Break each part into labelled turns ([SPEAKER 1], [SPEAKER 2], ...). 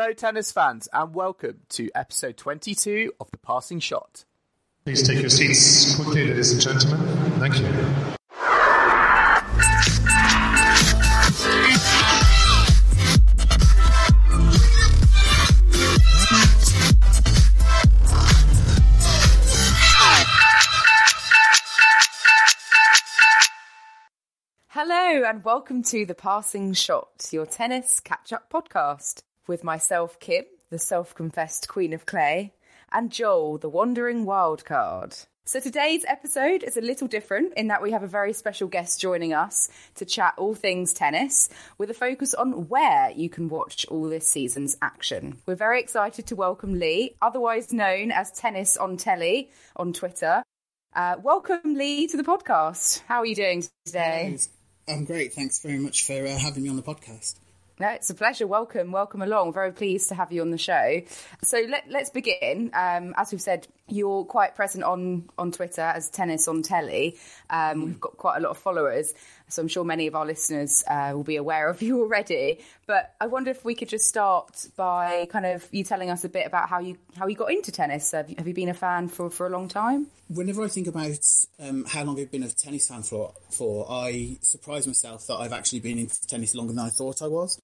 [SPEAKER 1] Hello, tennis fans, and welcome to episode 22 of The Passing Shot.
[SPEAKER 2] Please take your seats quickly, ladies and gentlemen. Thank you.
[SPEAKER 3] Hello, and welcome to The Passing Shot, your tennis catch up podcast, with myself, Kim, the self confessed Queen of Clay, and Joel, the wandering wildcard. So today's episode is a little different in that we have a very special guest joining us to chat all things tennis with a focus on where you can watch all this season's action. We're very excited to welcome Lee, otherwise known as Tennis on Telly on Twitter. Uh, welcome, Lee, to the podcast. How are you doing today?
[SPEAKER 4] I'm great. Thanks very much for uh, having me on the podcast.
[SPEAKER 3] No, it's a pleasure. Welcome, welcome along. Very pleased to have you on the show. So let, us begin. Um, as we've said, you're quite present on on Twitter as Tennis on Telly. Um, we've got quite a lot of followers, so I'm sure many of our listeners uh, will be aware of you already. But I wonder if we could just start by kind of you telling us a bit about how you how you got into tennis. Have you, have you been a fan for for a long time?
[SPEAKER 4] Whenever I think about um, how long I've been a tennis fan for, for, I surprise myself that I've actually been into tennis longer than I thought I was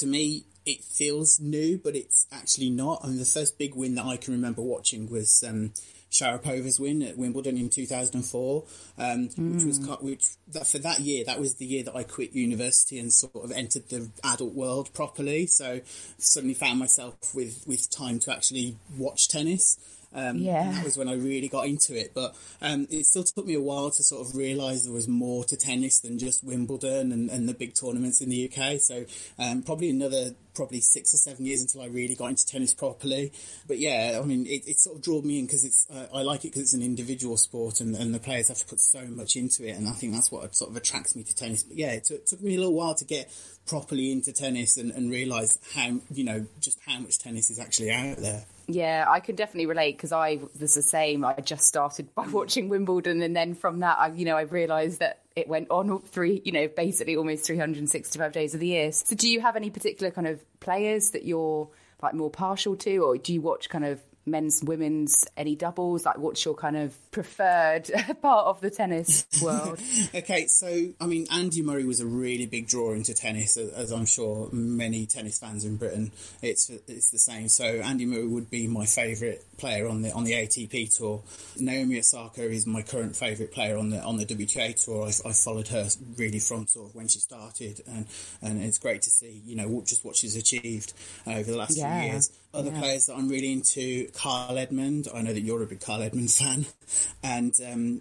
[SPEAKER 4] to me, it feels new, but it's actually not. I mean, the first big win that I can remember watching was um, Sharapova's win at Wimbledon in 2004, um, mm. which was which that, for that year. That was the year that I quit university and sort of entered the adult world properly. So suddenly found myself with with time to actually watch tennis. Um, yeah. That was when I really got into it. But um, it still took me a while to sort of realise there was more to tennis than just Wimbledon and, and the big tournaments in the UK. So um, probably another probably six or seven years until I really got into tennis properly. But yeah, I mean, it, it sort of drew me in because it's uh, I like it because it's an individual sport and, and the players have to put so much into it, and I think that's what sort of attracts me to tennis. But yeah, it took, took me a little while to get properly into tennis and, and realise how you know just how much tennis is actually out there.
[SPEAKER 3] Yeah, I can definitely relate because I was the same. I just started by watching Wimbledon, and then from that, I, you know, I realised that it went on three, you know, basically almost 365 days of the year. So, do you have any particular kind of players that you're like more partial to, or do you watch kind of men's, women's, any doubles? Like, what's your kind of preferred part of the tennis world?
[SPEAKER 4] okay, so I mean, Andy Murray was a really big draw into tennis, as I'm sure many tennis fans in Britain. It's it's the same. So Andy Murray would be my favourite player on the on the ATP tour. Naomi Osaka is my current favourite player on the on the WTA tour. I, I, followed her really from sort of when she started, and and it's great to see you know just what she's achieved over the last yeah. few years. Other yeah. players that I'm really into, Kyle Edmund. I know that you're a big Kyle Edmund fan, and um,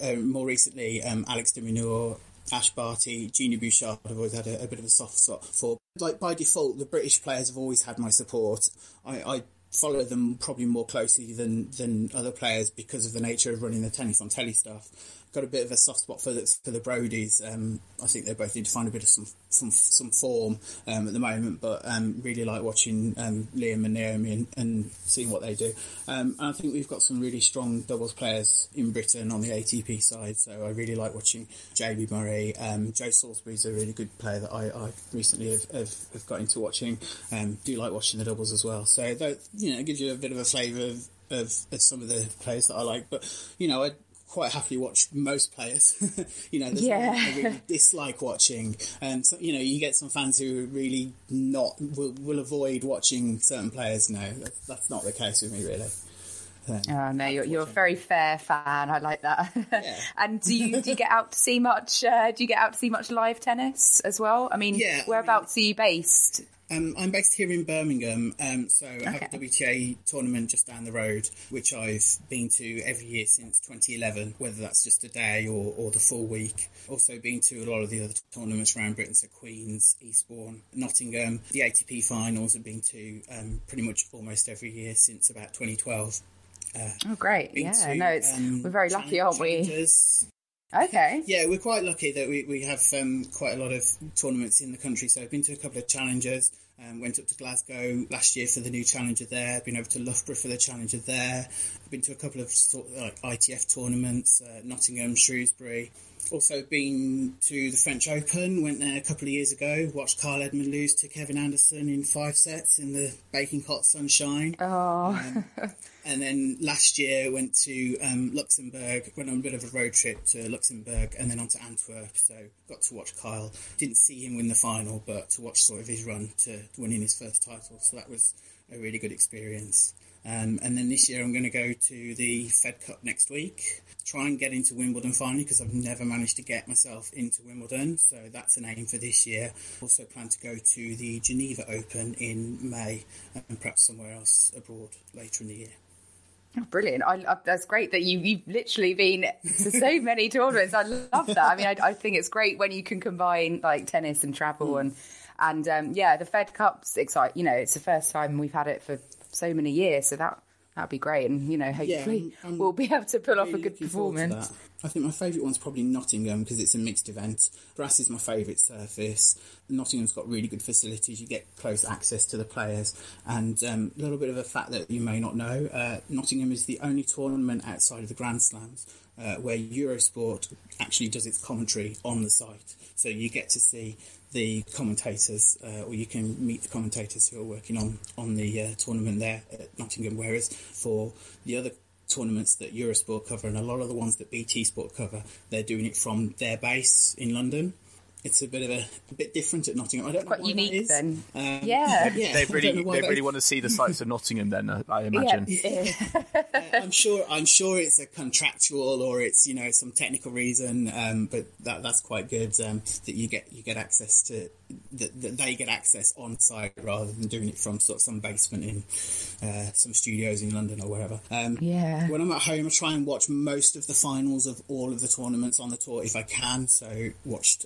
[SPEAKER 4] uh, more recently, um, Alex de Minaur, Ash Barty, Genie Bouchard have always had a, a, bit of a soft spot for. Like by default, the British players have always had my support. I, I follow them probably more closely than than other players because of the nature of running the tennis on telly stuff got a bit of a soft spot for the, for the Broadys. Um, I think they both need to find a bit of some some, some form um, at the moment, but um, really like watching um, Liam and Naomi and, and, seeing what they do. Um, and I think we've got some really strong doubles players in Britain on the ATP side, so I really like watching Jamie Murray. Um, Joe Salisbury's a really good player that I, I recently have, have, have, got into watching. Do like watching the doubles as well. So that, you know, it gives you a bit of a flavour of, of, of some of the players that I like. But you know, I quite happily watch most players. you know, there's yeah. I really dislike watching, and so, you know, you get some fans who really not will, will avoid watching certain players. No, that's not the case with me, really.
[SPEAKER 3] Oh no, you're, you're a very fair fan. I like that. Yeah. and do you do you get out to see much? Uh, do you get out to see much live tennis as well? I mean, yeah, whereabouts I mean, are you based?
[SPEAKER 4] Um, I'm based here in Birmingham, um, so I have a WTA tournament just down the road, which I've been to every year since 2011, whether that's just a day or, or the full week. Also been to a lot of the other tournaments around Britain, so Queens, Eastbourne, Nottingham. The ATP finals have been to um, pretty much almost every year since about 2012.
[SPEAKER 3] Oh, great. Yeah,
[SPEAKER 4] to,
[SPEAKER 3] no, it's,
[SPEAKER 4] um,
[SPEAKER 3] we're very lucky, aren't we?
[SPEAKER 4] challengers.
[SPEAKER 3] Okay.
[SPEAKER 4] Yeah, we're quite lucky that we, we have um, quite a lot of tournaments in the country. So I've been to a couple of challengers. Um, went up to Glasgow last year for the new challenger there. Been over to Loughborough for the challenger there. Been to a couple of sort of, like ITF tournaments, uh, Nottingham, Shrewsbury. Also been to the French Open. Went there a couple of years ago. Watched Kyle Edmund lose to Kevin Anderson in five sets in the baking hot sunshine.
[SPEAKER 3] Oh,
[SPEAKER 4] And then last year went to um, Luxembourg, went on a bit of a road trip to Luxembourg and then on to Antwerp. So got to watch Kyle. Didn't see him win the final, but to watch sort of his run to winning his first title. So that was a really good experience. Um, and then this year I'm going to go to the Fed Cup next week. Try and get into Wimbledon finally because I've never managed to get myself into Wimbledon. So that's an aim for this year. Also plan to go to the Geneva Open in May and perhaps somewhere else abroad later in the year.
[SPEAKER 3] brilliant. I, I, that's great that you, you've literally been to so many tournaments. I love that. I mean, I, I think it's great when you can combine like tennis and travel and, and um, yeah, the Fed Cup's exciting. You know, it's the first time we've had it for so many years. So that, that'd be great. And, you know, hopefully
[SPEAKER 4] I'm- I'm
[SPEAKER 3] we'll be able to pull off a good
[SPEAKER 4] looking forward to
[SPEAKER 3] performance.
[SPEAKER 4] I think my favourite one's probably Nottingham because it's a mixed event. Grass is my favourite surface. Nottingham's got really good facilities. You get close access to the players. And um, a little bit of a fact that you may not know uh, Nottingham is the only tournament outside of the Grand Slams uh, where Eurosport actually does its commentary on the site. So you get to see the commentators, uh, or you can meet the commentators who are working on on the uh, tournament there at Nottingham. Whereas for the other tournaments that Eurosport cover and a lot of the ones that BT Sport cover, they're doing it from their base in London. It's a bit of a, a bit different at Nottingham. I don't know
[SPEAKER 3] Quite
[SPEAKER 4] why
[SPEAKER 3] unique
[SPEAKER 4] that is.
[SPEAKER 3] then.
[SPEAKER 4] Um,
[SPEAKER 3] Yeah.
[SPEAKER 4] yeah,
[SPEAKER 1] They really, they
[SPEAKER 4] that
[SPEAKER 1] really
[SPEAKER 4] is.
[SPEAKER 1] want to see the sights of Nottingham. Then uh, I imagine.
[SPEAKER 3] Yeah.
[SPEAKER 4] I'm sure. I'm sure it's a contractual or it's you know some technical reason, um, but that that's quite good um, that you get you get access to that, that they get access on site rather than doing it from sort of some basement in uh, some studios in London or wherever. Um,
[SPEAKER 3] Yeah.
[SPEAKER 4] When I'm at home, I try and watch most of the finals of all of the tournaments on the tour if I can. So watched.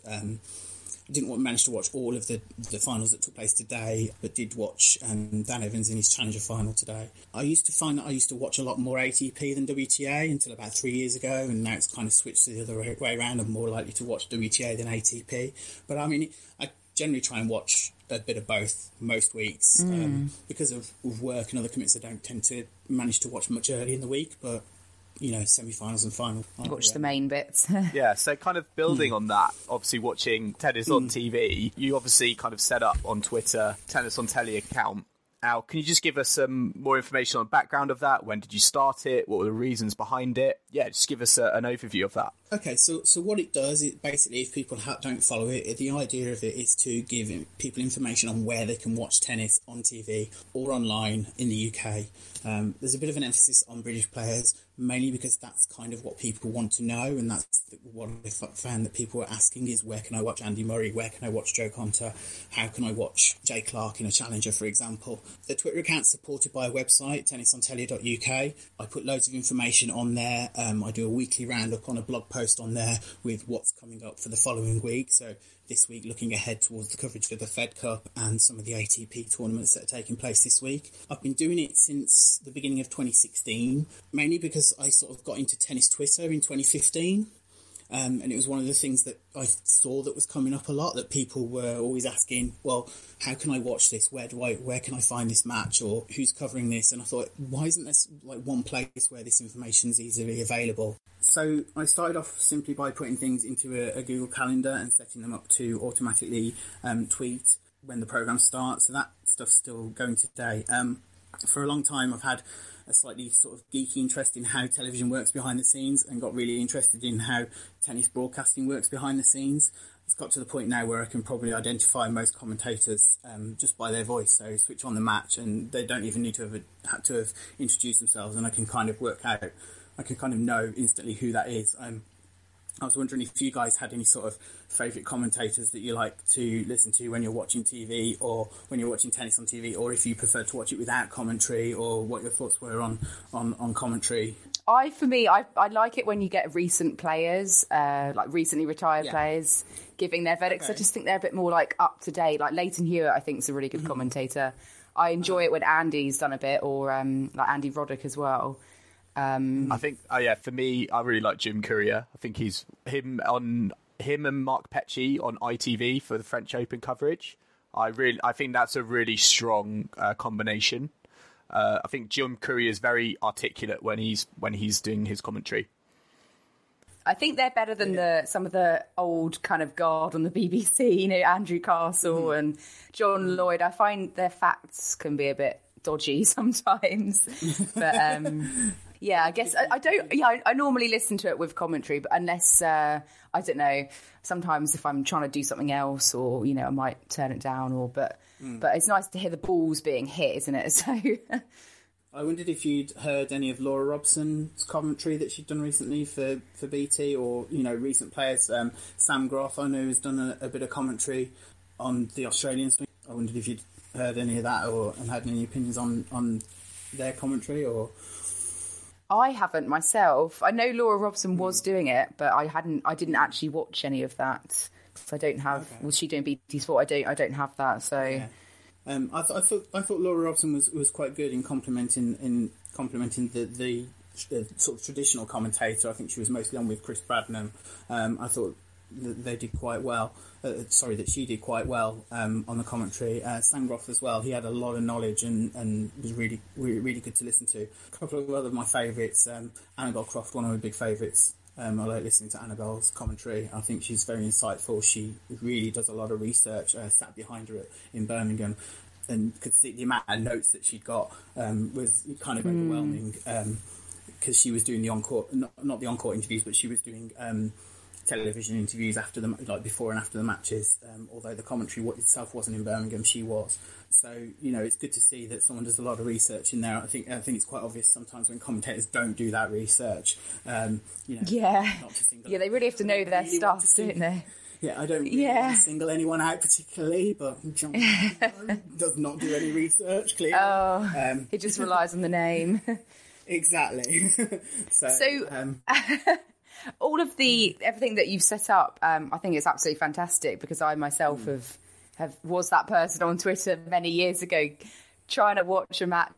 [SPEAKER 4] Um, I didn't wa- manage to watch all of the, the finals that took place today, but did watch um, Dan Evans in his Challenger final today. I used to find that I used to watch a lot more ATP than WTA until about three years ago, and now it's kind of switched to the other way- around. I'm more likely to watch WTA than ATP. But I mean, I generally try and watch a bit of both most weeks um, because of, of work and other commitments. I don't tend to manage to watch much early in the week, but you know, semi-finals and final. aren't
[SPEAKER 3] Watch the main bits.
[SPEAKER 1] Yeah, so kind of building hmm. on that, obviously watching tennis on hmm. TV, you obviously kind of set up on Twitter tennis on telly account. Now, can you just give us some more information on the background of that? When did you start it? What were the reasons behind it? Yeah, just give us a, an overview of that.
[SPEAKER 4] Okay, so so what it does is basically, if people ha- don't follow it, the idea of it is to give people information on where they can watch tennis on TV or online in the UK. Um, there's a bit of an emphasis on British players, mainly because that's kind of what people want to know, and that's what I found that people were asking is where can I watch Andy Murray, where can I watch Jo Konta, how can I watch Jay Clarke in a Challenger, for example. The Twitter account's supported by a website, tennisontelly.uk. I put loads of information on there. Um, I do a weekly roundup on a blog post on there with what's coming up for the following week. So this week, looking ahead towards the coverage of the Fed Cup and some of the ATP tournaments that are taking place this week. I've been doing it since the beginning of 2016, mainly because I sort of got into tennis Twitter in 2015. Um, and it was one of the things that I saw that was coming up a lot that people were always asking, well, how can I watch this? Where do I, where can I find this match or who's covering this? And I thought, why isn't this like one place where this information is easily available? So I started off simply by putting things into a, a Google Calendar and setting them up to automatically um, tweet when the program starts. So that stuff's still going today. Um, for a long time, I've had a slightly sort of geeky interest in how television works behind the scenes and got really interested in how tennis broadcasting works behind the scenes. It's got to the point now where I can probably identify most commentators um, just by their voice. So switch on the match and they don't even need to have had to have introduced themselves, and I can kind of work out. I can kind of know instantly who that is. Um, I was wondering if you guys had any sort of favourite commentators that you like to listen to when you're watching TV or when you're watching tennis on TV, or if you prefer to watch it without commentary, or what your thoughts were on, on, on commentary.
[SPEAKER 3] I, for me, I, I like it when you get recent players, uh, like recently retired
[SPEAKER 4] Yeah.
[SPEAKER 3] players, giving their verdicts. I just think they're a bit more like up to date. Like Lleyton Hewitt, I think is a really
[SPEAKER 4] Mm-hmm.
[SPEAKER 3] good commentator. I enjoy it when Andy's done a bit, or um, like Andy Roddick as well.
[SPEAKER 1] I think, oh yeah, for me, I really like Jim Courier. I think he's him on him and Mark Petchey on ITV for the French Open coverage. I really, I think that's a really strong uh, combination. Uh, I think Jim Courier is very articulate when he's when he's doing his commentary.
[SPEAKER 3] I think they're better than the some of the old kind of guard on the BBC. You know, Andrew Castle
[SPEAKER 4] Mm-hmm.
[SPEAKER 3] and John Lloyd. I find their facts can be a bit dodgy sometimes, but um, yeah, I guess I, I don't. Yeah, I, I normally listen to it with commentary, but unless uh, I don't know, sometimes if I'm trying to do something else, or you know, I might turn it down. Or but
[SPEAKER 4] Mm.
[SPEAKER 3] but it's nice to hear the balls being hit, isn't it? So.
[SPEAKER 4] I wondered if you'd heard any of Laura Robson's commentary that she'd done recently for, for BT or, you know, recent players. Um, Sam Groth, I know, has done a, a bit of commentary on the Australian swing. I wondered if you'd heard any of that or and had any opinions on, on their commentary or...
[SPEAKER 3] I haven't myself. I know Laura Robson was doing it, but I hadn't. I didn't actually watch any of that because I don't have. Was she doing BT Sport? I don't. I don't have that. So
[SPEAKER 4] Um, I, th- I thought I thought Laura Robson was, was quite good in complimenting in complimenting the, the the sort of traditional commentator. I think she was mostly on with Chris Bradnam. Um, I thought that they did quite well. Uh, sorry, that she did quite well um, on the commentary. Uh, Sam Groth as well. He had a lot of knowledge and, and was really, really really good to listen to. A couple of other of my favourites. Um, Annabel Croft, one of my big favourites. Um, I like listening to Annabel's commentary. I think she's very insightful. She really does a lot of research. Uh, sat behind her at, in Birmingham and could see the amount of notes that she'd got um, was kind of overwhelming because she was doing the encore, not, not the encore interviews, but she was doing um, television interviews after the like before and after the matches. Um, although the commentary itself wasn't in Birmingham, she was. So you know, it's good to see that someone does a lot of research in there. I think I think it's quite obvious sometimes when commentators don't do that research. Um, you know,
[SPEAKER 3] yeah,
[SPEAKER 4] not to single-
[SPEAKER 3] yeah, they really have to know their
[SPEAKER 4] really
[SPEAKER 3] stuff, don't they?
[SPEAKER 4] Yeah, I don't really
[SPEAKER 3] Yeah.
[SPEAKER 4] single anyone out particularly, but John does not do any research. Clearly,
[SPEAKER 3] Oh,
[SPEAKER 4] um,
[SPEAKER 3] it just relies on the name.
[SPEAKER 4] exactly. so,
[SPEAKER 3] So-
[SPEAKER 4] um,
[SPEAKER 3] all of the everything that you've set up, um, I think it's absolutely fantastic because I myself
[SPEAKER 4] Hmm.
[SPEAKER 3] have have was that person on Twitter many years ago, trying to watch a match,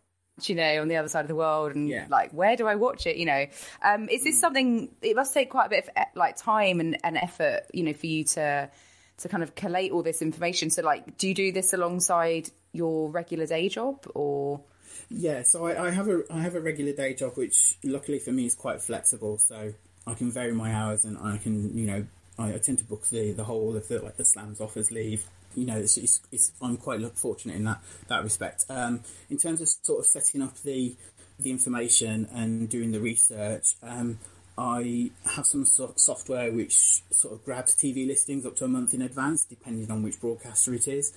[SPEAKER 3] you know, on the other side of the world, and
[SPEAKER 4] Yeah.
[SPEAKER 3] like, where do I watch it? You know, um, is this something? It must take quite a bit of e- like time and, and effort, you know, for you to to kind of collate all this information. So, like, do you do this alongside your regular day job, or
[SPEAKER 4] Yeah, so I, I have a I have a regular day job, which luckily for me is quite flexible. So I can vary my hours, and I can you know I, I tend to book the the whole of the like the slams offers leave. You know, it's, it's, it's I'm quite fortunate in that that respect. Um, in terms of sort of setting up the the information and doing the research. Um, I have some sort of software which sort of grabs TV listings up to a month in advance, depending on which broadcaster it is.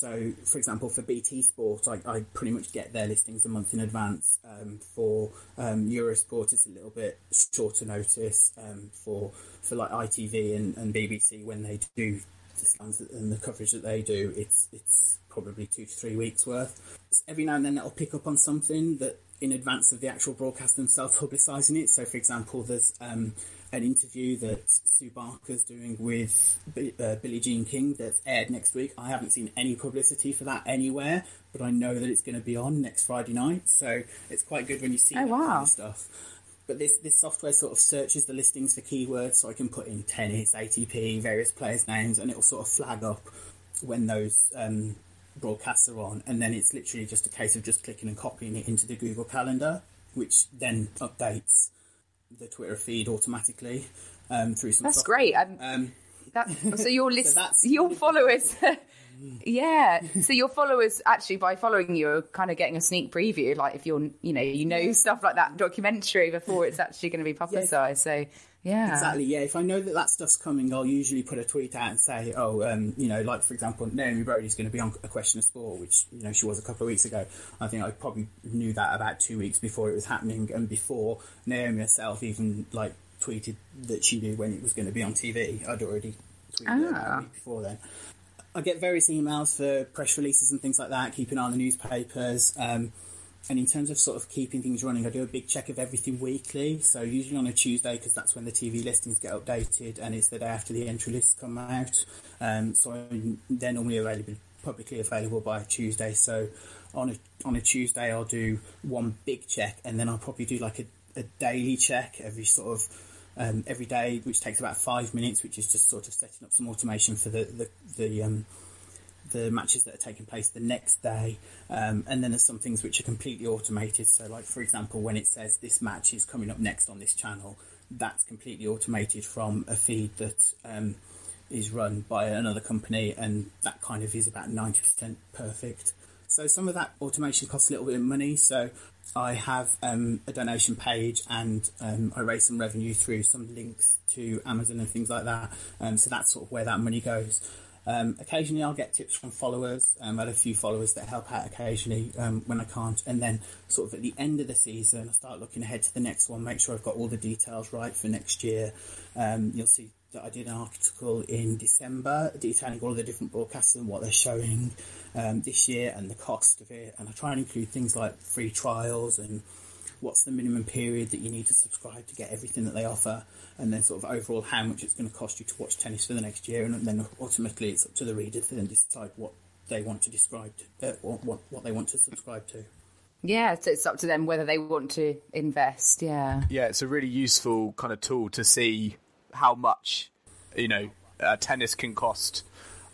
[SPEAKER 4] So, for example, for BT Sport, I, I pretty much get their listings a month in advance. Um, for um, Eurosport, it's a little bit shorter notice. Um, for for like ITV and, and BBC, when they do the slams and the coverage that they do, it's it's probably two to three weeks worth. Every now and then, it'll pick up on something that in advance of the actual broadcast themselves publicising it. So, for example, there's um, an interview that Sue Barker's doing with uh, Billie Jean King that's aired next week. I haven't seen any publicity for that anywhere, but I know that it's going to be on next Friday night. So it's quite good when you see
[SPEAKER 3] Oh,
[SPEAKER 4] that kind of stuff. But this, this software sort of searches the listings for keywords, so I can put in tennis, ATP, various players' names, and it'll sort of flag up when those um, broadcasts are on. And then it's literally just a case of just clicking and copying it into the Google Calendar, which then updates the Twitter feed automatically um, through some.
[SPEAKER 3] that's
[SPEAKER 4] software.
[SPEAKER 3] great. Um, that, so your list,
[SPEAKER 4] that's-
[SPEAKER 3] your followers. Yeah, so your followers actually by following you are kind of getting a sneak preview. Like if you're, you know, you know stuff like that documentary before it's actually going to be publicised. So yeah,
[SPEAKER 4] Exactly, yeah. If I know that that stuff's coming, I'll usually put a tweet out and say, oh, um, you know, like for example, Naomi Broady's going to be on A Question of Sport, which, you know, she was a couple of weeks ago. I think I probably knew that about two weeks before it was happening and before Naomi herself even, like, tweeted that she knew when it was going to be on TV. I'd already tweeted it
[SPEAKER 3] Ah.
[SPEAKER 4] a week before then. I get various emails for press releases and things like that, keep an eye on the newspapers. Um, and in terms of sort of keeping things running, I do a big check of everything weekly. So usually on a Tuesday, because that's when the TV listings get updated, and it's the day after the entry lists come out. Um, so they're normally available, publicly available by Tuesday. So on a on a Tuesday, I'll do one big check, and then I'll probably do like a, a daily check every sort of um, every day, which takes about five minutes, which is just sort of setting up some automation for the the, the um, the matches that are taking place the next day. Um, and then there's some things which are completely automated. So, like for example, when it says this match is coming up next on this channel, that's completely automated from a feed that um, is run by another company, and that kind of is about 90% perfect. So some of that automation costs a little bit of money. So I have um, a donation page and um, I raise some revenue through some links to Amazon and things like that. Um, so that's sort of where that money goes. Um, occasionally, I'll get tips from followers. Um, I had a few followers that help out occasionally um, when I can't. And then, sort of at the end of the season, I start looking ahead to the next one, make sure I've got all the details right for next year. Um, you'll see that I did an article in December detailing all of the different broadcasts and what they're showing um, this year and the cost of it. And I try and include things like free trials and what's the minimum period that you need to subscribe to get everything that they offer, and then sort of overall how much it's going to cost you to watch tennis for the next year, and then ultimately it's up to the reader to then decide what they want to describe to, uh, what, what what they want to subscribe to.
[SPEAKER 3] Yeah, so it's up to them whether they want to invest. Yeah.
[SPEAKER 1] Yeah, it's a really useful kind of tool to see how much you know uh, tennis can cost.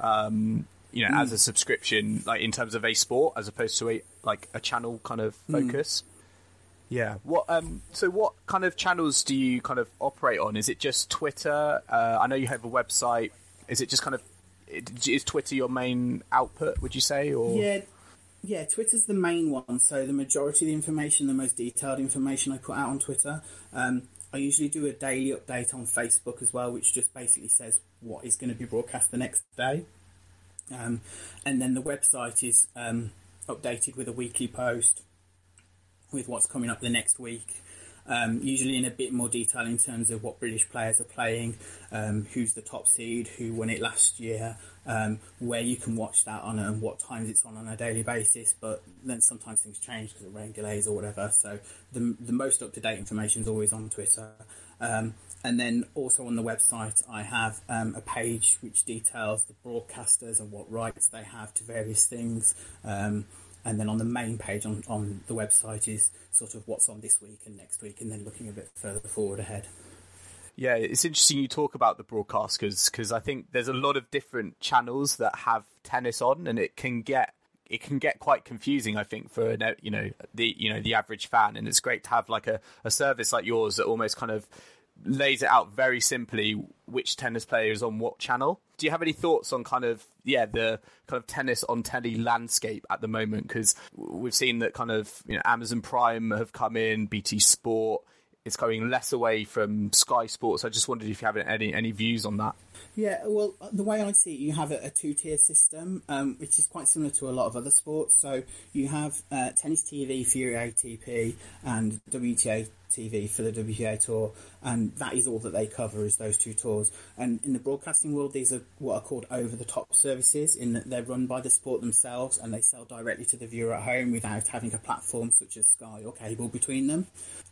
[SPEAKER 1] Um, you know, as a subscription, like in terms of a sport, as opposed to a like a channel kind of focus. Yeah. What? Um. So, what kind of channels do you kind of operate on? Is it just Twitter? Uh, I know you have a website. Is it just kind of is Twitter your main output? Would you say? Or
[SPEAKER 4] Yeah, yeah. Twitter's the main one, so the majority of the information, the most detailed information, I put out on Twitter. Um, I usually do a daily update on Facebook as well, which just basically says what is going to be broadcast the next day. Um, and then the website is um, updated with a weekly post with what's coming up the next week. Um, usually in a bit more detail in terms of what British players are playing, um, who's the top seed, who won it last year, um, where you can watch that on and what times it's on on a daily basis. But then sometimes things change because of rain delays or whatever. So the, the most up to date information is always on Twitter. Um, and then also on the website, I have um, a page which details the broadcasters and what rights they have to various things. Um, and then on the main page on, on the website is sort of what's on this week and next week, and then looking a bit further forward ahead.
[SPEAKER 1] Yeah, it's interesting you talk about the broadcasters because I think there's a lot of different channels that have tennis on, and it can get it can get quite confusing. I think for you know the you know the average fan, and it's great to have like a, a service like yours that almost kind of lays it out very simply which tennis player is on what channel. Do you have any thoughts on kind of yeah the kind of tennis on telly landscape at the moment? Because we've seen that kind of you know Amazon Prime have come in, BT Sport. It's going less away from Sky Sports. I just wondered if you have any any views on that.
[SPEAKER 4] Yeah, well, the way I see it, you have a, a two tier system, um, which is quite similar to a lot of other sports. So you have uh, Tennis TV for your ATP and WTA TV for the WTA Tour, and that is all that they cover is those two tours. And in the broadcasting world, these are what are called over the top services, in that they're run by the sport themselves and they sell directly to the viewer at home without having a platform such as Sky or cable between them.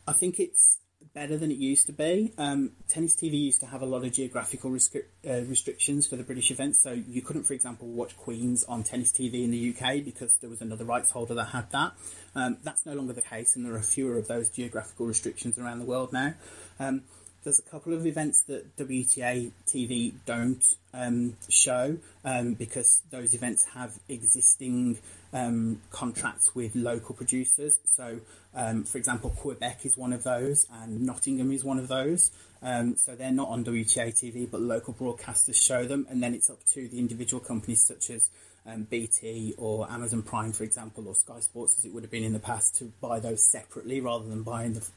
[SPEAKER 4] I think it's better than it used to be. Um, Tennis TV used to have a lot of geographical restri- uh, restrictions for the British events, so you couldn't, for example, watch Queens on Tennis TV in the UK because there was another rights holder that had that. Um, that's no longer the case, and there are fewer of those geographical restrictions around the world now. Um, there's a couple of events that WTA TV don't um, show um, because those events have existing um, contracts with local producers. So, um, for example, Quebec is one of those, and Nottingham is one of those. Um, so they're not on WTA TV, but local broadcasters show them, and then it's up to the individual companies such as um, BT or Amazon Prime, for example, or Sky Sports, as it would have been in the past, to buy those separately rather than buying the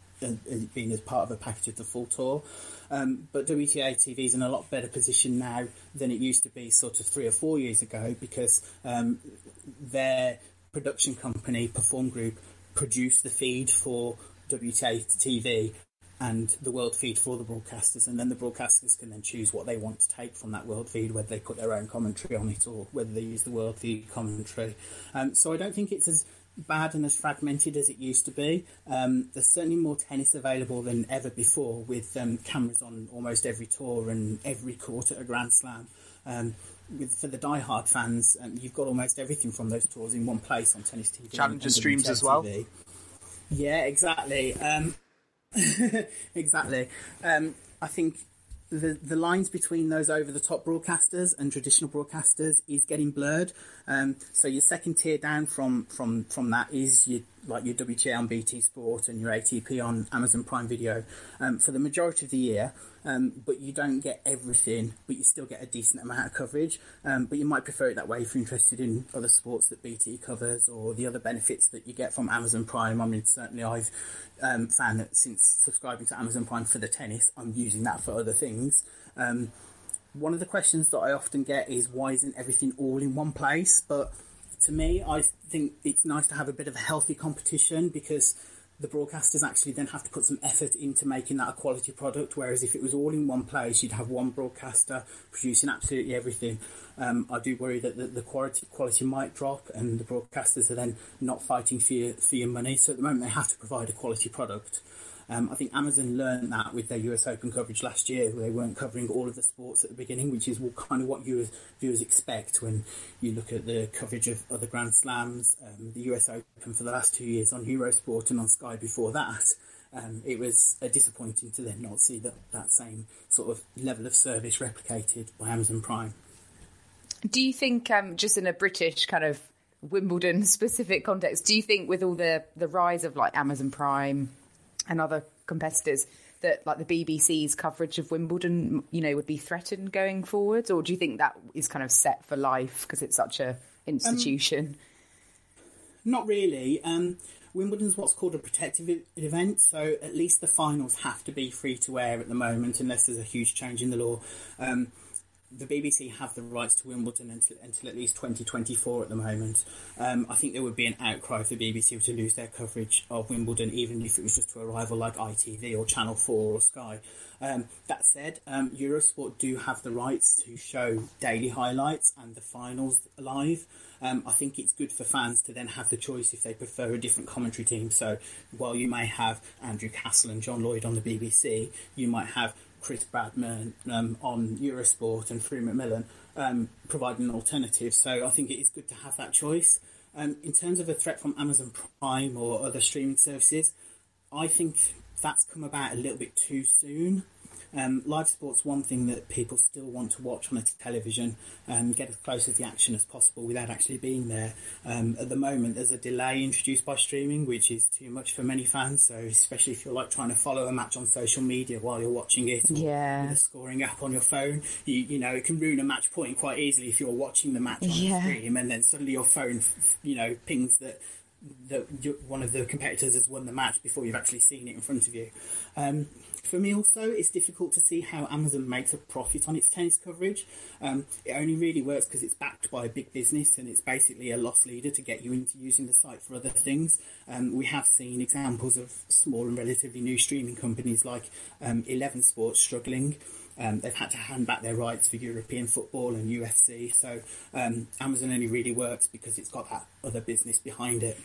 [SPEAKER 4] being as part of a package of the full tour. Um, but WTA TV is in a lot better position now than it used to be sort of three or four years ago because um, their production company, Perform Group, produced the feed for WTA TV and the world feed for the broadcasters, and then the broadcasters can then choose what they want to take from that world feed, whether they put their own commentary on it or whether they use the world feed commentary. Um, so I don't think it's as bad and as fragmented as it used to be. Um, there's certainly more tennis available than ever before, with um, cameras on almost every tour and every court at a Grand Slam. Um, with, for the die-hard fans, um, you've got almost everything from those tours in one place on Tennis TV.
[SPEAKER 1] Challenger
[SPEAKER 4] and
[SPEAKER 1] streams as well.
[SPEAKER 4] Yeah, exactly. Um, exactly. Um, I think the the lines between those over the top broadcasters and traditional broadcasters is getting blurred. Um, so your second tier down from from from that is your like your WTA on BT Sport and your ATP on Amazon Prime Video um, for the majority of the year. Um, but you don't get everything, but you still get a decent amount of coverage. Um, but you might prefer it that way if you're interested in other sports that BT covers or the other benefits that you get from Amazon Prime. I mean, certainly I've um, found that since subscribing to Amazon Prime for the tennis, I'm using that for other things. Um, one of the questions that I often get is why isn't everything all in one place? But to me, I think it's nice to have a bit of a healthy competition because the broadcasters actually then have to put some effort into making that a quality product. Whereas if it was all in one place, you'd have one broadcaster producing absolutely everything. Um, I do worry that the, the quality quality might drop, and the broadcasters are then not fighting for your, for your money. So at the moment, they have to provide a quality product. Um, I think Amazon learned that with their US Open coverage last year, where they weren't covering all of the sports at the beginning, which is kind of what viewers, viewers expect when you look at the coverage of other Grand Slams. Um, the US Open for the last two years on Eurosport and on Sky before that. Um, it was uh, disappointing to then not see that, that same sort of level of service replicated by Amazon Prime.
[SPEAKER 3] Do you think, um, just in a British kind of Wimbledon specific context, do you think with all the, the rise of like Amazon Prime and other competitors that like the BBC's coverage of Wimbledon, you know, would be threatened going forwards, or do you think that is kind of set for life because it's such a institution?
[SPEAKER 4] Not really. Um, Wimbledon's what's called a protective event, so at least the finals have to be free to air at the moment, unless there's a huge change in the law. Um, the BBC have the rights to Wimbledon until, until at least 2024 at the moment. Um, I think there would be an outcry if the BBC were to lose their coverage of Wimbledon, even if it was just to a rival like ITV or Channel 4 or Sky. Um, that said, um, Eurosport do have the rights to show daily highlights and the finals live. Um, I think it's good for fans to then have the choice if they prefer a different commentary team. So while you may have Andrew Castle and John Lloyd on the BBC, you might have Chris Bradnam um, on Eurosport and Frew McMillan um, providing an alternative. So I think it is good to have that choice. Um, in terms of a threat from Amazon Prime or other streaming services, I think that's come about a little bit too soon. Um, live sport's one thing that people still want to watch on a television and get as close to the action as possible without actually being there. Um, at the moment, there's a delay introduced by streaming, which is too much for many fans. So, especially if you're like trying to follow a match on social media while you're watching it, or
[SPEAKER 3] Yeah.
[SPEAKER 4] with a scoring app on your phone, you, you know, it can ruin a match point quite easily if you're watching the match on
[SPEAKER 3] Yeah.
[SPEAKER 4] the stream and then suddenly your phone, you know, pings that that one of the competitors has won the match before you've actually seen it in front of you. Um, for me, also, it's difficult to see how Amazon makes a profit on its tennis coverage. Um, it only really works because it's backed by a big business and it's basically a loss leader to get you into using the site for other things. Um, we have seen examples of small and relatively new streaming companies like um, Eleven Sports struggling. Um, they've had to hand back their rights for European football and UFC. So um, Amazon only really works because it's got that other business behind it.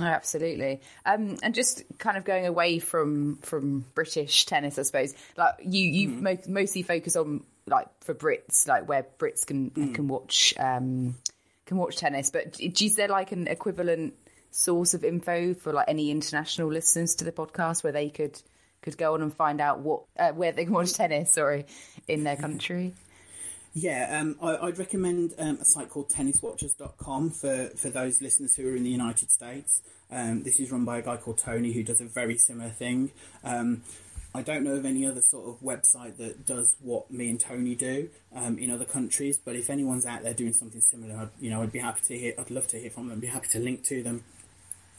[SPEAKER 3] Oh, absolutely. Um, and just kind of going away from from British tennis, I suppose. Like you, you mo- mostly focus on like for Brits, like where Brits can can watch um, can watch tennis. But is there like an equivalent source of info for like any international listeners to the podcast where they could could go on and find out what uh, where they can watch tennis? Sorry, in their country.
[SPEAKER 4] Yeah, um, I, I'd recommend um, a site called tenniswatchers.com for, for those listeners who are in the United States. Um, this is run by a guy called Tony who does a very similar thing. Um, I don't know of any other sort of website that does what me and Tony do um, in other countries, but if anyone's out there doing something similar, I'd, you know, I'd be happy to hear. I'd love to hear from them. I'd be happy to link to them.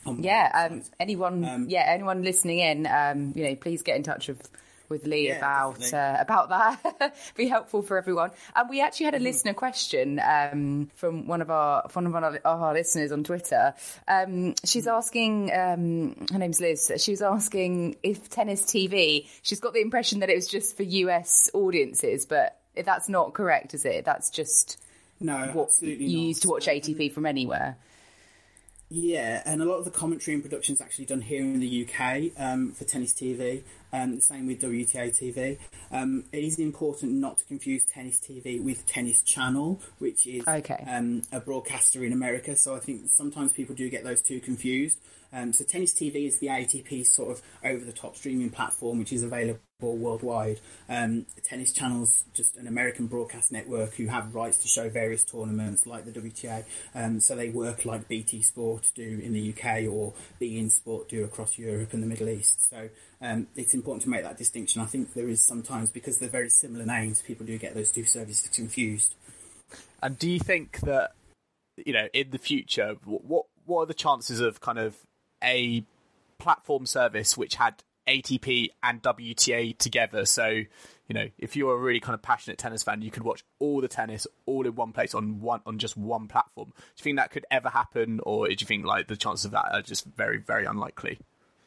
[SPEAKER 3] Yeah, um, anyone,
[SPEAKER 4] Um,
[SPEAKER 3] yeah, anyone listening in, um, you know, please get in touch with with Lee
[SPEAKER 4] Yeah,
[SPEAKER 3] about uh, about that. Be helpful for everyone. And we actually had a listener question um, from one of our from one of our, listeners on Twitter. Um, she's asking. Um, her name's Liz. She was asking if tennis TV. She's got the impression that it was just for US audiences, but that's not correct, is it? That's just
[SPEAKER 4] No,
[SPEAKER 3] what you
[SPEAKER 4] not.
[SPEAKER 3] used to watch ATP from anywhere.
[SPEAKER 4] Yeah, and a lot of the commentary and production is actually done here in the UK um, for Tennis TV. Um, the same with WTA TV. Um, it is important not to confuse Tennis TV with Tennis Channel, which is
[SPEAKER 3] Okay.
[SPEAKER 4] um, a broadcaster in America. So I think sometimes people do get those two confused. Um, so Tennis TV is the ATP sort of over-the-top streaming platform, which is available worldwide. Um, Tennis Channel's just an American broadcast network who have rights to show various tournaments like the WTA. Um, so they work like BT Sport do in the UK or beIN Sport do across Europe and the Middle East. So um, it's important to make that distinction. I think there is sometimes because they're very similar names, people do get those two services confused.
[SPEAKER 1] And do you think that you know in the future, what what are the chances of kind of a platform service which had ATP and WTA together? So you know, if you're a really kind of passionate tennis fan, you could watch all the tennis all in one place on one on just one platform. Do you think that could ever happen, or do you think like the chances of that are just very very unlikely?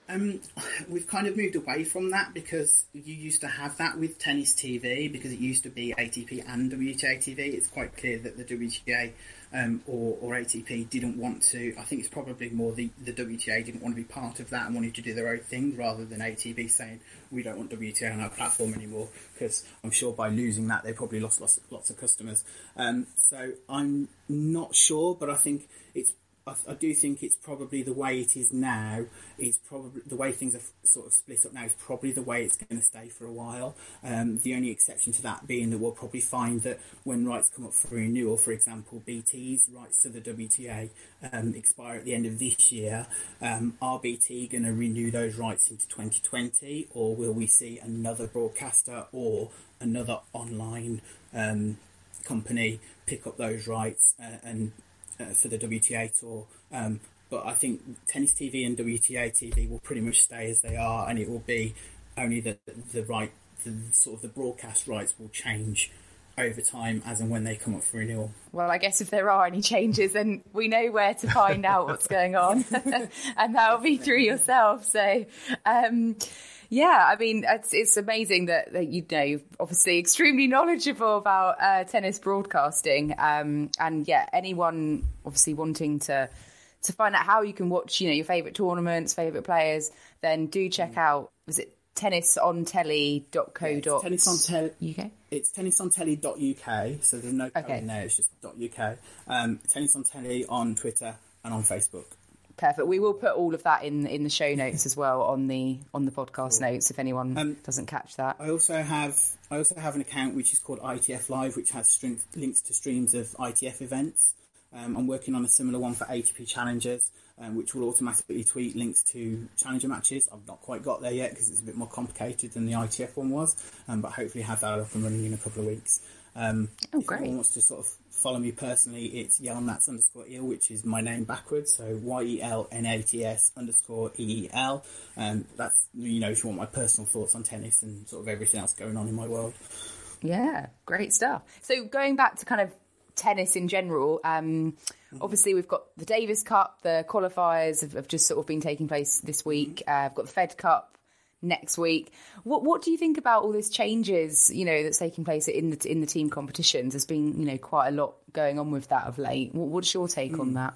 [SPEAKER 4] Um, we've kind of moved away from that because you used to have that with tennis TV because it used to be ATP and WTA TV. It's quite clear that the WTA um, or, or ATP didn't want to. I think it's probably more the, the WTA didn't want to be part of that and wanted to do their own thing rather than ATP saying we don't want WTA on our platform anymore because I'm sure by losing that they probably lost lots, lots of customers. Um, so I'm not sure, but I think it's I, I do think it's probably the way it is now is probably the way things are sort of split up now is probably the way it's going to stay for a while. Um, the only exception to that being that we'll probably find that when rights come up for renewal, for example, BT's rights to the WTA um, expire at the end of this year. Um, are BT going to renew those rights into 2020, or will we see another broadcaster or another online um, company pick up those rights uh, and uh, for the WTA tour. Um, but I think Tennis TV and WTA TV will pretty much stay as they are, and it will be only that the right, the sort of the broadcast rights will change over time as and when they come up for renewal.
[SPEAKER 3] Well, I guess if there are any changes, then we know where to find out what's going on, and that'll be through yourself. So, um, yeah, I mean, it's, it's amazing that, that you know, you're obviously extremely knowledgeable about uh, tennis broadcasting, um, and yeah, anyone obviously wanting to to find out how you can watch, you know, your favourite tournaments, favourite players, then do check out. Was it tennisontelly.co.uk?
[SPEAKER 4] Tennis on Tel-
[SPEAKER 3] UK.
[SPEAKER 4] It's tennisontelly.uk, so there's no code
[SPEAKER 3] Okay.
[SPEAKER 4] in there. It's just .uk. Um, tennis on telly on Twitter and on Facebook.
[SPEAKER 3] Perfect. We will put all of that in in the show notes as well on the on the podcast notes if anyone
[SPEAKER 4] Um,
[SPEAKER 3] doesn't catch that.
[SPEAKER 4] I also have I also have an account which is called ITF Live, which has string, links to streams of ITF events. Um, I'm working on a similar one for ATP Challengers, um, which will automatically tweet links to Challenger matches. I've not quite got there yet because it's a bit more complicated than the ITF one was, um, but hopefully have that up and running in a couple of weeks. Um,
[SPEAKER 3] Oh, great.
[SPEAKER 4] wants to sort of follow me personally, it's Yelnats underscore eel, which is my name backwards. So Y E L N A T S underscore E E L. Um, that's you know if you want my personal thoughts on tennis and sort of everything else going on in my world.
[SPEAKER 3] Yeah, great stuff. So going back to kind of tennis in general, um, obviously we've got the Davis Cup, the qualifiers have, have just sort of been taking place this week. Uh, I've got the Fed Cup next week. What what do you think about all these changes? You know that's taking place in the in the team competitions. There's been you know quite a lot going on with that of late. What, what's your take on that?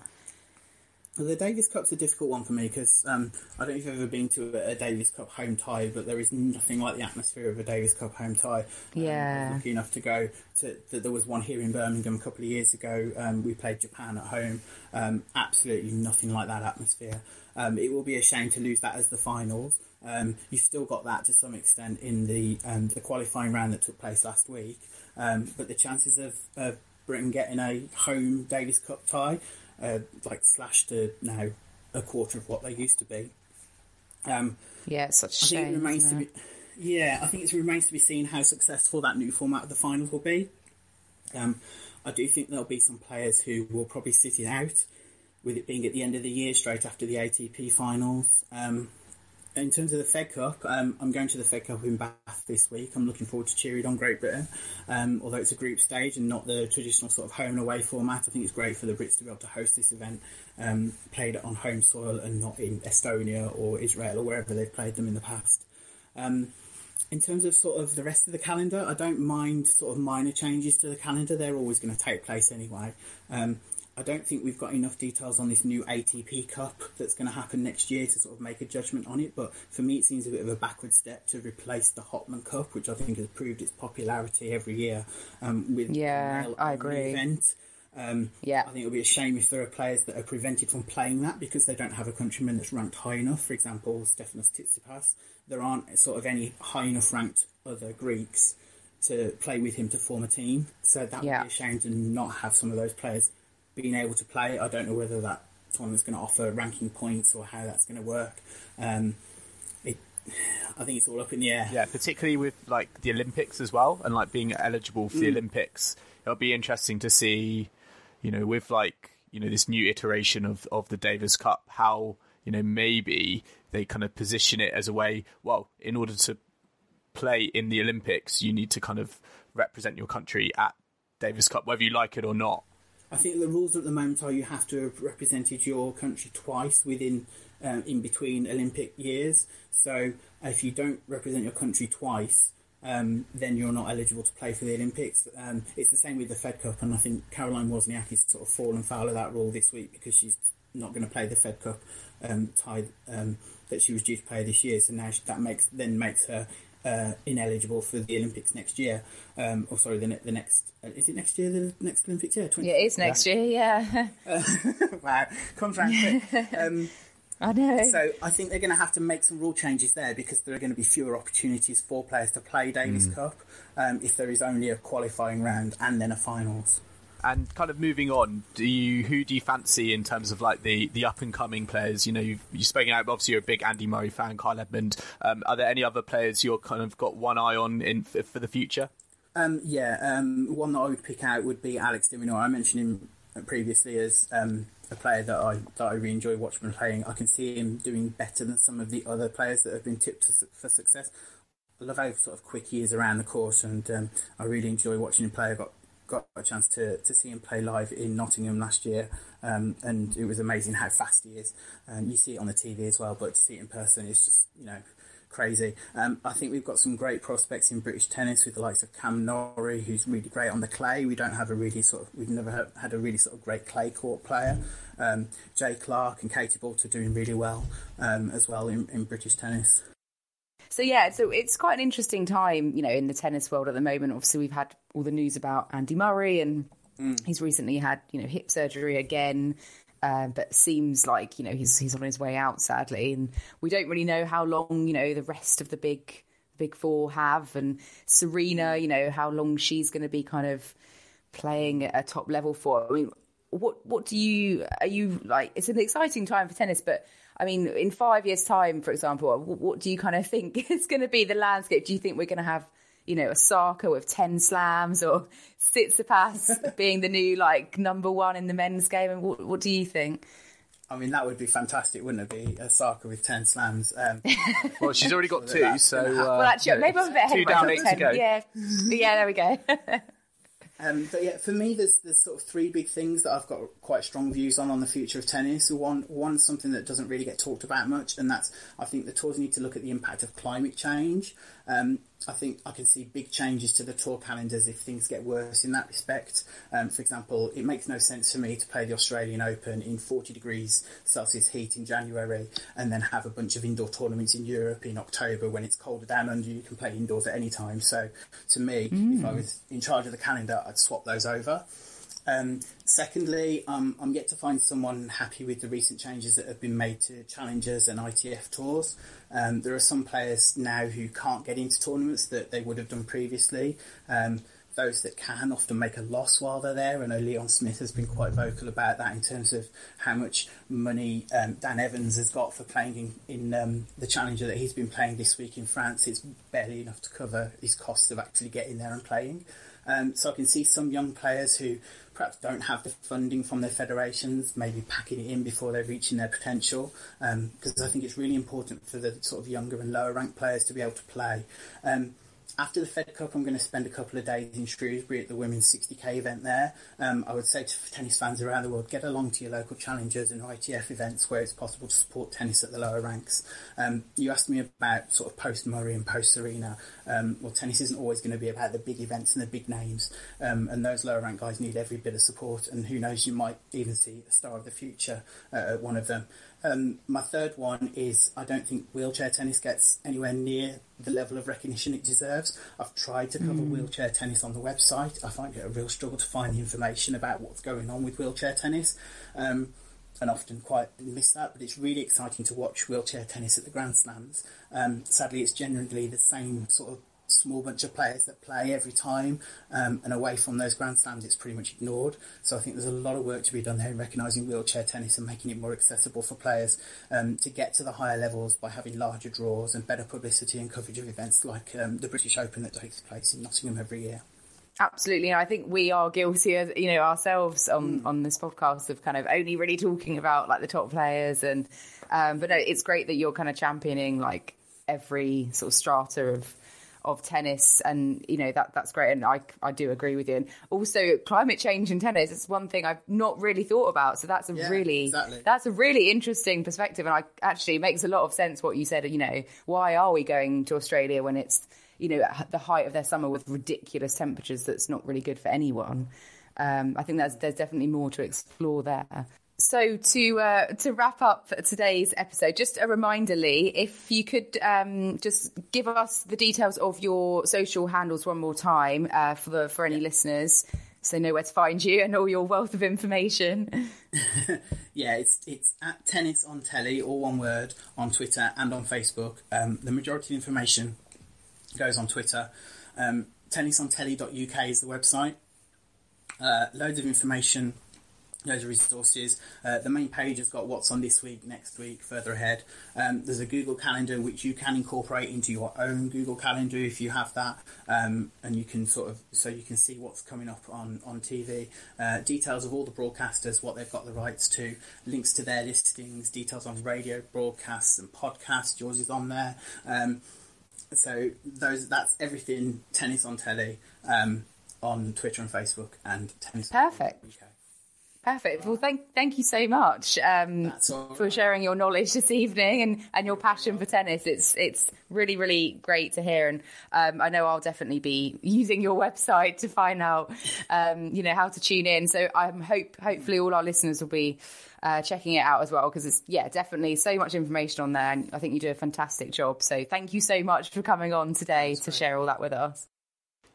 [SPEAKER 4] Well, the Davis Cup's a difficult one for me because um, I don't know if you've ever been to a, a Davis Cup home tie, but there is nothing like the atmosphere of a Davis Cup home tie. Um,
[SPEAKER 3] Yeah.
[SPEAKER 4] lucky enough to go to. to there was one here in Birmingham a couple of years ago. Um, we played Japan at home. Um, absolutely nothing like that atmosphere. Um, it will be a shame to lose that as the finals. Um, you've still got that to some extent in the um, the qualifying round that took place last week, um, but the chances of, of Britain getting a home Davis Cup tie, uh, like slashed to now a quarter of what they used to be. Um,
[SPEAKER 3] Yeah, it's such a shame.
[SPEAKER 4] it remains to be. Yeah, I think it remains to be seen how successful that new format of the finals will be. Um, I do think there'll be some players who will probably sit it out, with it being at the end of the year, straight after the ATP finals. Um, in terms of the Fed Cup, um, I'm going to the Fed Cup in Bath this week. I'm looking forward to cheering on Great Britain. Um, although it's a group stage and not the traditional sort of home and away format, I think it's great for the Brits to be able to host this event, um, played on home soil and not in Estonia or Israel or wherever they've played them in the past. Um, in terms of sort of the rest of the calendar, I don't mind sort of minor changes to the calendar. They're always going to take place anyway. I don't think we've got enough details on this new ATP Cup that's going to happen next year to sort of make a judgment on it. But for me, it seems a bit of a backward step to replace the Hopman Cup, which I think has proved its popularity every year. Um, with
[SPEAKER 3] yeah, I agree.
[SPEAKER 4] Event. Um,
[SPEAKER 3] yeah,
[SPEAKER 4] I think it would be a shame if there are players that are prevented from playing that because they don't have a countryman that's ranked high enough. For example, Stefanos Tsitsipas. There aren't sort of any high enough ranked other Greeks to play with him to form a team. So that
[SPEAKER 3] yeah.
[SPEAKER 4] would be a shame to not have some of those players being able to play. I don't know whether that tournament's going to offer ranking points or how that's going to work. Um, it, I think it's all up in the air.
[SPEAKER 1] Yeah, particularly with like the Olympics as well, and like being eligible for the
[SPEAKER 4] Mm.
[SPEAKER 1] Olympics. It'll be interesting to see, you know, with like you know this new iteration of of the Davis Cup, how you know maybe they kind of position it as a way. Well, in order to play in the Olympics, you need to kind of represent your country at Davis Cup, whether you like it or not.
[SPEAKER 4] I think the rules at the moment are you have to have represented your country twice within um, in between Olympic years. So if you don't represent your country twice, um, then you're not eligible to play for the Olympics. Um, it's the same with the Fed Cup, and I think Caroline Wozniacki has sort of fallen foul of that rule this week because she's not going to play the Fed Cup um, tie um, that she was due to play this year. So now that makes then makes her uh, ineligible for the Olympics next year. Um, or sorry, the, ne- the next uh, is it next year? The next Olympics year? 20-
[SPEAKER 3] Yeah, it is next year. Yeah,
[SPEAKER 4] wow, comes round quick. Um,
[SPEAKER 3] I know.
[SPEAKER 4] so I think they're going to have to make some rule changes there because there are going to be fewer opportunities for players to play Davis Cup um, if there is only a qualifying round and then a finals.
[SPEAKER 1] And kind of moving on, do you who do you fancy in terms of like the, the up and coming players? You know, you've you've spoken out. Obviously, you're a big Andy Murray fan, Kyle Edmund. Um, are there any other players you're kind of got one eye on in for, for the future?
[SPEAKER 4] Um, yeah, um, one that I would pick out would be Alex de Minaur. I mentioned him previously as um, a player that I that I really enjoy watching playing. I can see him doing better than some of the other players that have been tipped to, for success. I love how sort of quick he is around the course, and um, I really enjoy watching him play. I got got a chance to, to see him play live in Nottingham last year, um, and it was amazing how fast he is. Um, you see it on the TV as well, but to see it in person is just you know crazy. Um, I think we've got some great prospects in British tennis with the likes of Cam Norrie, who's really great on the clay. We don't have a really sort of, we've never had, a really sort of great clay court player. Um, Jay Clarke and Katie Boulter are doing really well um, as well in, in British tennis.
[SPEAKER 3] So yeah, so it's quite an interesting time, you know, in the tennis world at the moment. Obviously, we've had all the news about Andy Murray, and he's recently had, you know, hip surgery again. Uh, but seems like you know he's he's on his way out, sadly, and we don't really know how long you know the rest of the big big four have, and Serena, you know, how long she's going to be kind of playing at a top level for. I mean, what what do you are you like? It's an exciting time for tennis, but I mean, in five years' time, for example, what, what do you kind of think is going to be the landscape? Do you think we're going to have you know, a Osaka with 10 slams or Tsitsipas being the new, like, number one in the men's game? And what, what do you think?
[SPEAKER 4] I mean, that would be fantastic, wouldn't it? Be a Osaka with 10 slams. Um,
[SPEAKER 1] Well, she's already got two, so uh,
[SPEAKER 3] Well, actually, maybe I'm a bit ahead
[SPEAKER 1] two down,
[SPEAKER 3] myself.
[SPEAKER 1] eight to go.
[SPEAKER 3] Yeah, yeah, there we go.
[SPEAKER 4] Um, but yeah, for me, there's there's sort of three big things that I've got quite strong views on on the future of tennis. One one's something that doesn't really get talked about much, and that's I think the tours need to look at the impact of climate change. Um, I think I can see big changes to the tour calendars if things get worse in that respect. Um, for example, it makes no sense for me to play the Australian Open in 40 degrees Celsius heat in January and then have a bunch of indoor tournaments in Europe in October when it's colder down under. You can play indoors at any time. So to me, if I was in charge of the calendar, I'd swap those over. Um, secondly, um, I'm yet to find someone happy with the recent changes that have been made to challengers and ITF tours. Um, there are some players now who can't get into tournaments that they would have done previously. Um, those that can often make a loss while they're there. I know Leon Smith has been quite vocal about that in terms of how much money um, Dan Evans has got for playing in, in um, the Challenger that he's been playing this week in France. It's barely enough to cover his costs of actually getting there and playing. Um, so I can see some young players who perhaps don't have the funding from their federations, maybe packing it in before they're reaching their potential. Because um, I think it's really important for the sort of younger and lower ranked players to be able to play. Um, after the Fed Cup, I'm going to spend a couple of days in Shrewsbury at the women's 60k event there. Um, I would say to tennis fans around the world, get along to your local challengers and ITF events where it's possible to support tennis at the lower ranks. Um, you asked me about sort of post Murray and post Serena. Um, well, tennis isn't always going to be about the big events and the big names, um, and those lower rank guys need every bit of support. And who knows, you might even see a star of the future uh, at one of them. Um, my third one is I don't think wheelchair tennis gets anywhere near the level of recognition it deserves. I've tried to cover mm. wheelchair tennis on the website. I find it a real struggle to find the information about what's going on with wheelchair tennis. Um, and often quite miss that, but it's really exciting to watch wheelchair tennis at the Grand Slams. Um, sadly, it's generally the same sort of small bunch of players that play every time, um, and away from those Grand Slams, it's pretty much ignored. So I think there's a lot of work to be done there in recognising wheelchair tennis and making it more accessible for players um, to get to the higher levels by having larger draws and better publicity and coverage of events like um, the British Open that takes place in Nottingham every year.
[SPEAKER 3] Absolutely, I think we are guilty, of, you know, ourselves on mm. on this podcast of kind of only really talking about like the top players, and um, but no, it's great that you're kind of championing like every sort of strata of of tennis, and you know that that's great, and I I do agree with you. And also, climate change in tennis is one thing I've not really thought about. So that's a
[SPEAKER 4] yeah,
[SPEAKER 3] really
[SPEAKER 4] exactly.
[SPEAKER 3] that's a really interesting perspective, and I actually makes a lot of sense what you said. You know, why are we going to Australia when it's you know at the height of their summer with ridiculous temperatures? That's not really good for anyone. Um, I think there's there's definitely more to explore there. So to uh, to wrap up today's episode, just a reminder, Lee, if you could um, just give us the details of your social handles one more time uh, for the, for any yeah. listeners, so they know where to find you and all your wealth of information.
[SPEAKER 4] yeah, it's it's at tennis on telly, all one word, on Twitter and on Facebook. Um, the majority of information goes on Twitter. Um, tennisontelly.uk is the website. Uh, loads of information those are resources. Uh, the main page has got what's on this week, next week, further ahead. Um, there's a Google Calendar which you can incorporate into your own Google Calendar if you have that, um, and you can sort of so you can see what's coming up on on TV. Uh, details of all the broadcasters, what they've got the rights to, links to their listings, details on radio broadcasts and podcasts. Yours is on there. Um, so those that's everything tennis on telly um, on Twitter and Facebook and tennis.
[SPEAKER 3] Perfect. Perfect. Well, thank thank you so much um, for sharing your knowledge this evening and, and your passion for tennis. It's it's really really great to hear, and um, I know I'll definitely be using your website to find out um, you know how to tune in. So I'm hope hopefully all our listeners will be uh, checking it out as well because it's yeah definitely so much information on there, and I think you do a fantastic job. So thank you so much for coming on today That's to great. share all that with us.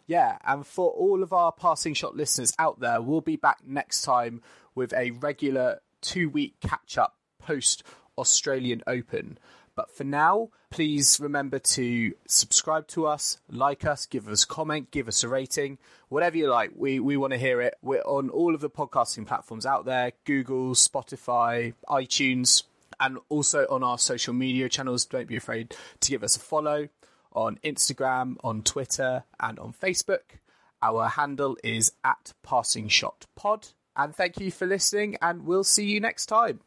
[SPEAKER 1] Yeah, and for all of our passing shot listeners out there, we'll be back next time with a regular two week catch up post Australian Open. But for now, please remember to subscribe to us, like us, give us a comment, give us a rating, whatever you like. We we want to hear it. We're on all of the podcasting platforms out there: Google, Spotify, iTunes, and also on our social media channels. Don't be afraid to give us a follow on Instagram, on Twitter, and on Facebook. Our handle is at Passing Shot Pod. And thank you for listening, and we'll see you next time.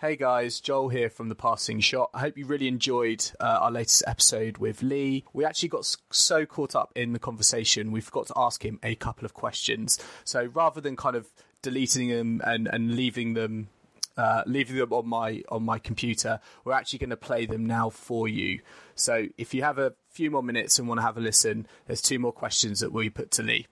[SPEAKER 1] Hey guys, Joel here from The Passing Shot. I hope you really enjoyed uh, our latest episode with Lee. We actually got so caught up in the conversation, we forgot to ask him a couple of questions. So rather than kind of deleting them and, and leaving them uh, leaving them on my on my computer. We're actually going to play them now for you. So if you have a few more minutes and want to have a listen, there's two more questions that we put to Lee.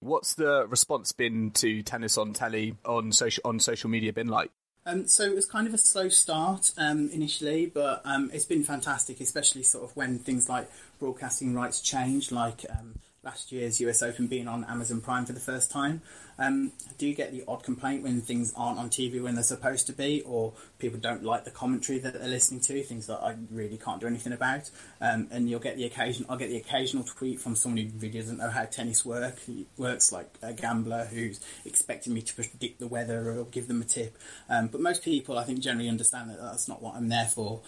[SPEAKER 1] What's the response been to tennis on telly on social on social media been like?
[SPEAKER 4] Um, so it was kind of a slow start um, initially, but um, it's been fantastic, especially sort of when things like broadcasting rights change, like um, last year's US Open being on Amazon Prime for the first time. Um, do you get the odd complaint when things aren't on TV when they're supposed to be, or people don't like the commentary that they're listening to? Things that I really can't do anything about. Um, and you'll get the occasion. I'll get the occasional tweet from someone who really doesn't know how tennis work works, like a gambler who's expecting me to predict the weather or give them a tip. Um, but most people, I think, generally understand that that's not what I'm there for.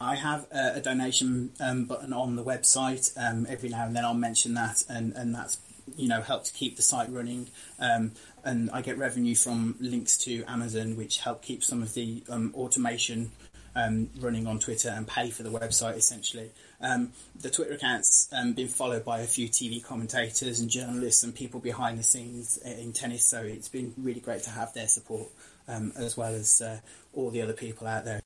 [SPEAKER 4] Um, I have a, a donation um, button on the website. Um, every now and then I'll mention that, and, and that's you know help to keep the site running. Um, and I get revenue from links to Amazon, which help keep some of the um, automation um, running on Twitter and pay for the website essentially. Um, the Twitter account's been followed by a few TV commentators and journalists and people behind the scenes in tennis, so it's been really great to have their support as well as uh, all the other people out there.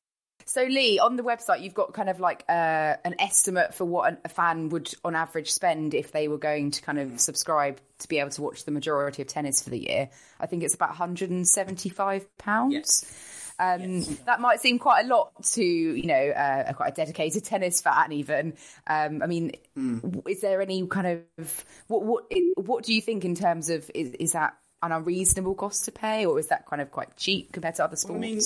[SPEAKER 3] So, Lee, on the website, you've got kind of like uh, an estimate for what a fan would, on average, spend if they were going to kind of subscribe to be able to watch the majority of tennis for the year. I think it's about 175 pounds.
[SPEAKER 4] Yes.
[SPEAKER 3] Um, yes. That might seem quite a lot to you know uh, quite a dedicated tennis fan. Even um, I mean, mm. is there any kind of what what what do you think in terms of is, is that an unreasonable cost to pay, or is that kind of quite cheap compared to other sports? Well, I mean,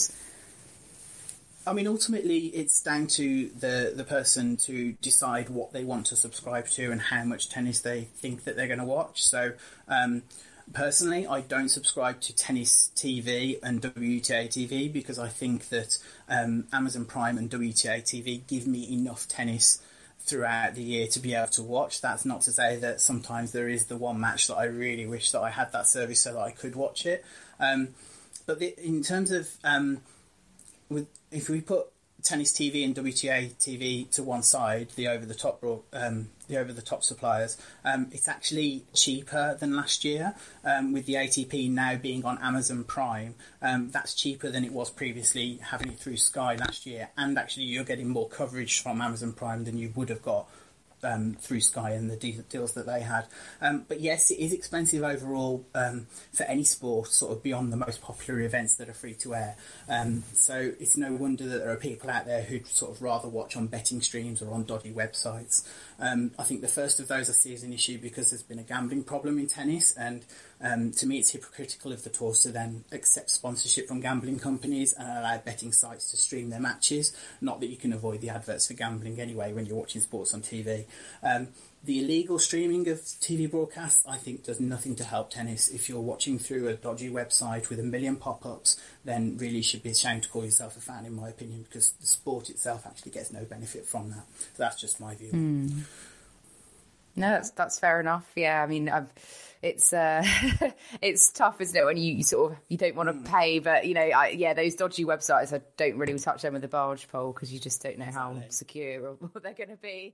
[SPEAKER 4] I mean, ultimately, it's down to the the person to decide what they want to subscribe to and how much tennis they think that they're going to watch. So, um, personally, I don't subscribe to Tennis TV and WTA TV because I think that um, Amazon Prime and WTA TV give me enough tennis throughout the year to be able to watch. That's not to say that sometimes there is the one match that I really wish that I had that service so that I could watch it. Um, but the, in terms of um, with if we put tennis TV and WTA TV to one side, the over the top um, the over the top suppliers, um, it's actually cheaper than last year. Um, with the ATP now being on Amazon Prime, um, that's cheaper than it was previously having it through Sky last year, and actually you're getting more coverage from Amazon Prime than you would have got um, through Sky and the de- deals that they had. Um, but yes, it is expensive overall um, for any sport, sort of beyond the most popular events that are free to air. Um, so it's no wonder that there are people out there who'd sort of rather watch on betting streams or on dodgy websites. Um, I think the first of those I see as an issue because there's been a gambling problem in tennis, and um, to me it's hypocritical of the tours to then accept sponsorship from gambling companies and allow betting sites to stream their matches. Not that you can avoid the adverts for gambling anyway when you're watching sports on TV. Um, the illegal streaming of TV broadcasts, I think, does nothing to help tennis. If you're watching through a dodgy website with a million pop ups, then really should be ashamed to call yourself a fan, in my opinion, because the sport itself actually gets no benefit from that. So that's just my view.
[SPEAKER 3] Mm. No, that's that's fair enough. Yeah, I mean, I've, it's uh, it's tough, isn't it, when you, you, sort of you don't want to mm. pay, but you know, I, yeah, those dodgy websites, I don't really touch them with a barge pole because you just don't know how secure they're going to be.